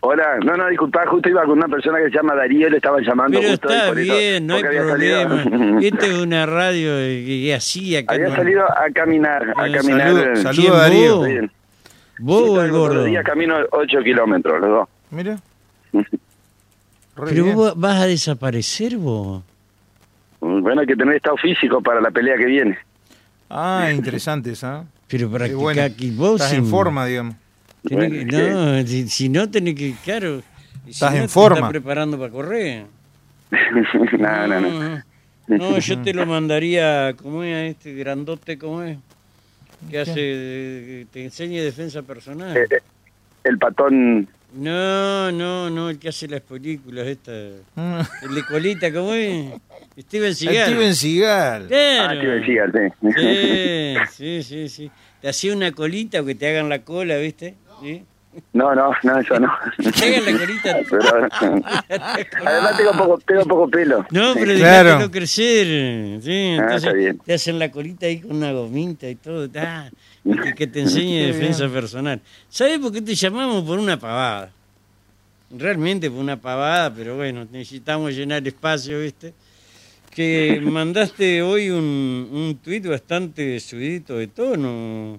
Hola, no, no, disculpa, justo iba con una persona que se llama Darío, le estaban llamando Pero justo está por eso- bien, no hay porque había salido- problema. Esta es una radio que así acá. había no- salido a caminar, a Eh, caminar. saludo- eh, saludo ¿Quién, a Darío. vos? bien. ¿Vos Sí, o el gordo? días camino 8 kilómetros, los dos. Mira. Pero bien. vos vas a desaparecer vos. Bueno, hay que tener estado físico para la pelea que viene. Ah, interesante esa. Pero Qué practicar bueno. kickboxing. Estás en forma, digamos. Bueno, que- no, si, si no tenés que, claro. si Estás no, en te forma. estás preparando para correr. no, no, no. No, yo te lo mandaría, ¿cómo es a este grandote, cómo es? Que hace, eh, te enseña defensa personal. Eh, eh, el patón, No, no, no, el que hace las películas, esta. Mm. El de colita, ¿cómo es? Steven Seagal. Steven Seagal. ah, Claro. te decía, sí. Sí, sí, sí, sí. Te hacía una colita o que te hagan la cola, ¿viste? ¿Sí? No, no, no, eso no. Que te hagan la colita. Pero, además tengo poco, tengo poco pelo. No, pero Claro. déjatelo crecer. Sí, Ah, entonces bien. te hacen la colita ahí con una gomita y todo. ah, que te enseñe defensa personal. ¿Sabes por qué te llamamos? Por una pavada. Realmente por una pavada, pero bueno, necesitamos llenar espacio, ¿viste? Que mandaste hoy un, un tuit bastante subidito de tono,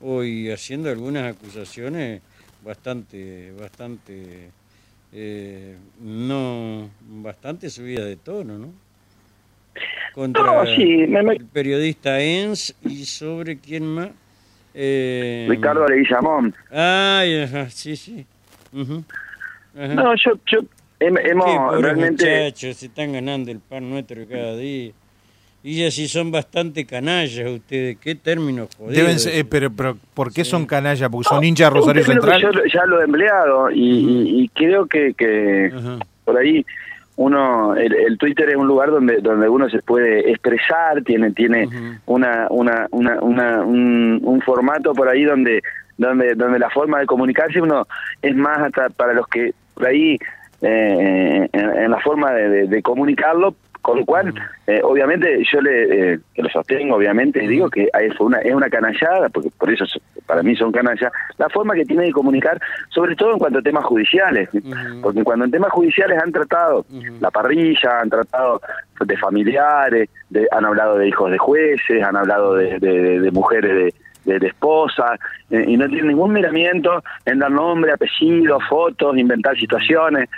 hoy haciendo algunas acusaciones bastante, bastante, eh, no, bastante subidas de tono, ¿no? Contra No, sí, me- me- el periodista Enz y sobre quién más. Eh, Ricardo Leguizamón. Ay, ajá, sí, sí. Ajá. No, yo, yo hemos realmente... muchachos, se están ganando el pan nuestro cada día. Y ya si son bastante canallas ustedes, qué términos jodidos. Deben ser- eh, pero, pero, ¿por qué Sí. son canallas? Porque son hinchas de Rosario término Central. Yo ya lo he empleado y, y- y creo que, que por ahí uno el, el Twitter es un lugar donde donde uno se puede expresar tiene tiene una, una, una, una- un, un formato por ahí donde donde donde la forma de comunicarse uno es más hasta para los que por ahí eh, en, en la forma de, de- de comunicarlo con lo cual eh, obviamente yo le eh, que lo sostengo obviamente digo que fue una es una canallada porque por eso so- para mí son canallas la forma que tiene de comunicar sobre todo en cuanto a temas judiciales porque cuando en temas judiciales han tratado la parrilla, han tratado de familiares, de- han hablado de hijos de jueces, han hablado de, de- de mujeres de, de- de esposas, eh, y no tienen ningún miramiento en dar nombre, apellido, fotos, inventar situaciones.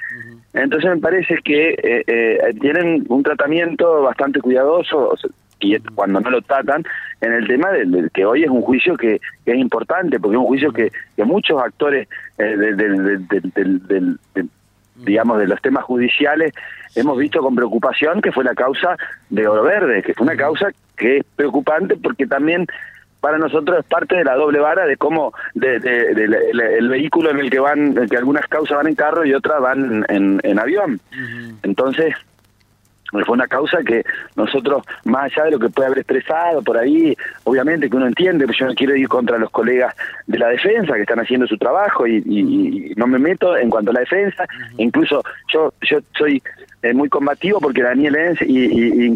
Entonces me parece que eh, eh, tienen un tratamiento bastante cuidadoso, y cuando no lo tratan, en el tema del, del que hoy es un juicio que, que es importante, porque es un juicio que, que muchos actores eh, del- del- del- digamos, de los temas judiciales, hemos visto con preocupación que fue la causa de Oro Verde, que fue una causa que es preocupante porque también para nosotros es parte de la doble vara de cómo de, de- de- el, el vehículo en el que van, en que algunas causas van en carro y otras van en, en avión. Entonces, fue una causa que nosotros, más allá de lo que puede haber expresado por ahí, obviamente que uno entiende, pero yo no quiero ir contra los colegas de la defensa que están haciendo su trabajo y, y- y no me meto en cuanto a la defensa. Incluso yo yo soy eh, muy combativo porque Daniel Enz y, y, y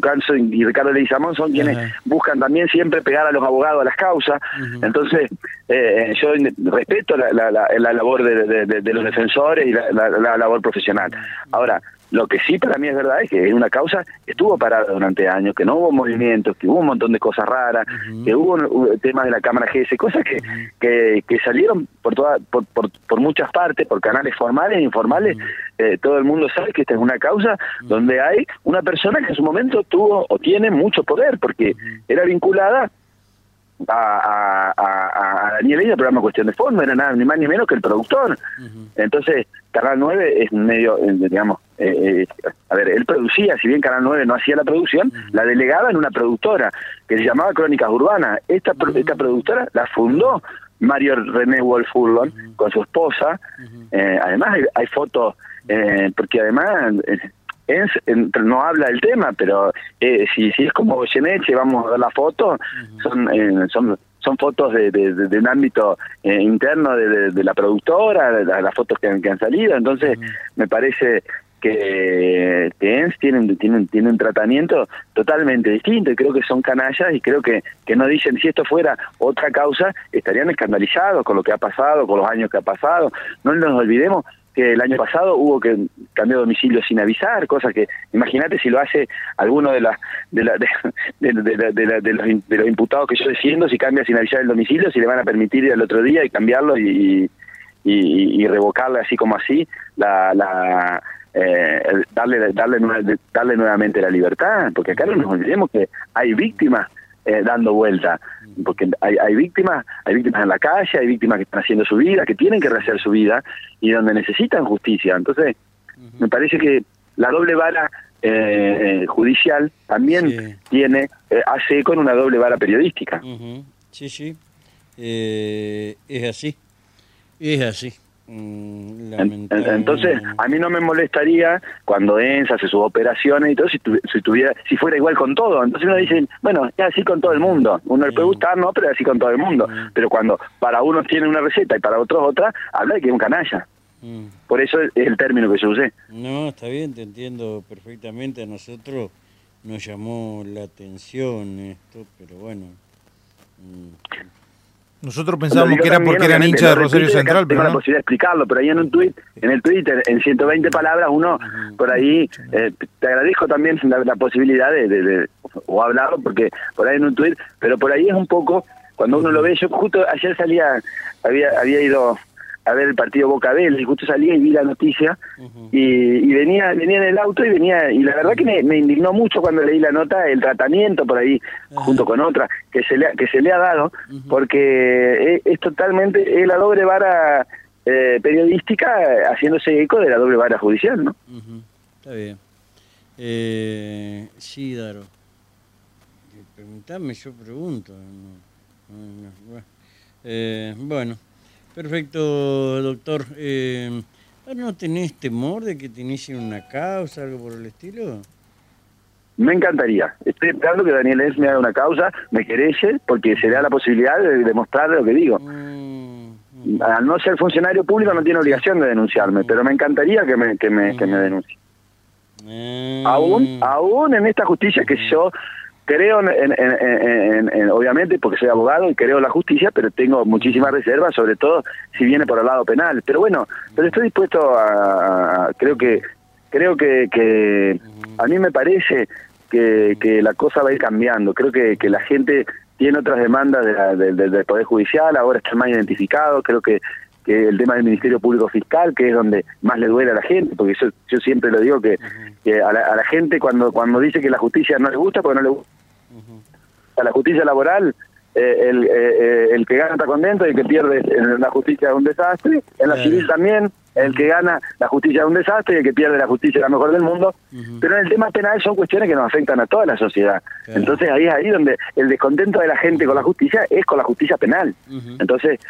y Ricardo Leguizamón son quienes buscan también siempre pegar a los abogados a las causas. Entonces, eh, yo respeto la, la, la, la labor de, de- de- de los defensores y la, la- la labor profesional. Ahora, lo que sí para mí es verdad es que es una causa que estuvo parada durante años, que no hubo movimientos, que hubo un montón de cosas raras, que hubo temas de la Cámara GS, cosas que, que, que salieron por, toda, por, por, por muchas partes, por canales formales e informales. Eh, todo el mundo sabe que esta es una causa donde hay una persona que en su momento tuvo o tiene mucho poder, porque era vinculada a, a, a, a Daniel Leña, programa Cuestión de Fondo, era nada ni más ni menos que el productor. Entonces, Canal 9 es medio, eh, digamos, eh, eh, a ver, él producía, si bien Canal 9 no hacía la producción, la delegaba en una productora que se llamaba Crónicas Urbanas. Esta, pro- esta productora la fundó Mario René Wolf Furlon con su esposa. Eh, además, hay, hay fotos, eh, porque además... en- no habla del tema, pero eh, si, si es como Goyeneche, vamos a ver la foto, son, eh, son son fotos de, de, de- de un ámbito eh, interno de, la productora, de la- las fotos que, han- que han salido, entonces me parece que, que ENS tienen, tienen, tienen un tratamiento totalmente distinto y creo que son canallas y creo que, que no dicen si esto fuera otra causa estarían escandalizados con lo que ha pasado, con los años que ha pasado. No nos olvidemos que el año pasado hubo que cambiar domicilio sin avisar, cosa que imagínate si lo hace alguno de, las de, la, de, de, la- los, de los imputados que yo defiendo, si cambia sin avisar el domicilio, si le van a permitir ir al otro día y cambiarlo y, y, y revocarle así como así, la, la eh, darle, darle, darle nuevamente la libertad, porque acá no nos olvidemos que hay víctimas eh, dando vuelta, porque hay, hay víctimas, hay víctimas en la calle, hay víctimas que están haciendo su vida, que tienen que rehacer su vida y donde necesitan justicia. Entonces, me parece que la doble vara eh, eh, judicial también Sí. tiene, eh, hace con una doble vara periodística. Ujú, Sí, sí. Eh, es así. Es así. Mm, Entonces, a mí no me molestaría cuando ENS hace sus operaciones y todo, si, tuvi- si tuviera, si fuera igual con todo. Entonces uno dice, bueno, es así con todo el mundo. Uno le puede gustar, no, pero es así con todo el mundo. Pero cuando para unos tiene una receta y para otros otra, habla de que es un canalla. Mm. Por eso es el término que yo usé. No, está bien, te entiendo perfectamente. A nosotros nos llamó la atención esto, pero bueno. Nosotros pensábamos que era porque era obviamente, hincha de Rosario Central, Tengo pero la no. posibilidad de explicarlo, pero ahí en un tweet, en el Twitter, en 120 palabras, uno por ahí, eh, te agradezco también la, la posibilidad de, de- de- o hablarlo, porque por ahí en un tweet, pero por ahí es un poco, cuando uno lo ve, yo justo ayer salía, había, había ido a ver el partido Boca Vélez, y justo salía y vi la noticia, y, y venía venía en el auto y venía y la verdad que me, me indignó mucho cuando leí la nota el tratamiento por ahí junto con otra que se le ha- que se le ha dado porque es, es totalmente es la doble vara eh, periodística haciéndose eco de la doble vara judicial no Está bien. Eh, sí, Daro. Eh, Preguntame, yo pregunto. no, no, no, bueno. Eh, bueno, perfecto, doctor. Eh, ¿ahora ¿No tenés temor de que te inicien una causa, algo por el estilo? me encantaría. Estoy esperando que Daniel Es me haga una causa me querelle porque se le da la posibilidad de demostrar lo que digo. Mm, mm, al no ser funcionario público no tiene obligación de denunciarme pero me encantaría que me que me, que me denuncie. Eh, aún aún en esta justicia que yo creo en, en- en- en- en- obviamente porque soy abogado y creo en la justicia pero tengo muchísimas reservas sobre todo si viene por el lado penal. Pero bueno pero estoy dispuesto a, a- creo que creo que, que a mí me parece que, que la cosa va a ir cambiando. Creo que, que la gente tiene otras demandas de la- de- de- del poder judicial ahora están más identificados creo que que el tema del Ministerio Público Fiscal, que es donde más le duele a la gente, porque yo, yo siempre lo digo que, que a, la, a la gente cuando cuando dice que la justicia no le gusta, porque no le gusta. A la justicia laboral, eh, el, eh, eh, el que gana está contento y el que pierde en la justicia es un desastre, en la civil también, el que gana la justicia es un desastre y el que pierde la justicia es la mejor del mundo, pero en el tema penal son cuestiones que nos afectan a toda la sociedad. Entonces ahí es ahí donde el descontento de la gente con la justicia es con la justicia penal. Entonces,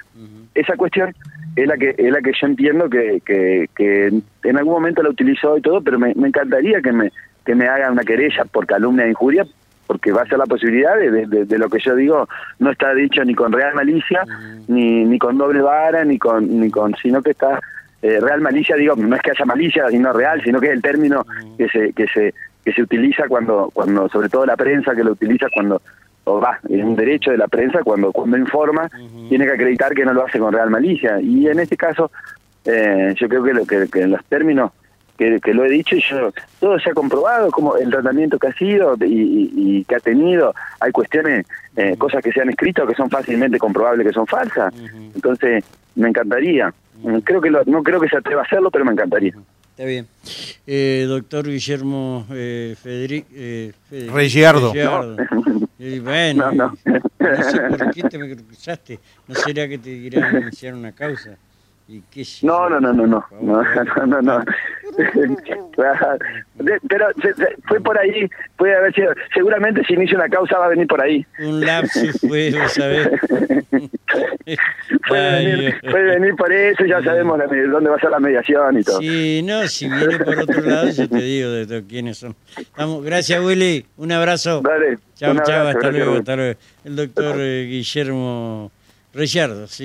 esa cuestión es la que es la que yo entiendo que, que, que en algún momento la utilizó y todo, pero me, me encantaría que me que me hagan una querella por calumnia e injuria, porque va a ser la posibilidad de, de- lo que yo digo no está dicho ni con real malicia, ni, ni con doble vara, ni con ni con sino que está eh, real malicia, digo, no es que haya malicia, sino real, sino que es el término que se que se que se utiliza cuando cuando sobre todo la prensa que lo utiliza cuando o va, es un derecho de la prensa cuando cuando informa tiene que acreditar que no lo hace con real malicia. Y en este caso eh, yo creo que lo que, que en los términos que, que lo he dicho yo todo se ha comprobado como el tratamiento que ha sido y, y- y que ha tenido. Hay cuestiones eh, cosas que se han escrito que son fácilmente comprobables que son falsas. Entonces me encantaría. Creo que lo- no creo que se atreva a hacerlo pero me encantaría Está bien. Eh, doctor Guillermo eh, Federic, eh, Federic- Regiardo. Regiardo. Y bueno, No, no. no sé por qué te me cruzaste. ¿No será que te dirán iniciar una causa? ¿Y qué No, no, no, no, no, no, no, no, Pero se- se- fue por ahí, puede haber sido, seguramente si inicia una causa va a venir por ahí. Un lapsus fue, vos sabés. Puede Ay, venir, puede venir por eso, ya sabemos la dónde va a ser la mediación y todo. Sí, no, si viene por otro lado, yo te digo de to- quiénes son. Vamos, gracias, Willy. Un abrazo. Dale, Chao, chao, hasta gracias, luego, hasta luego. El doctor eh, Guillermo Reyardo, ¿sí?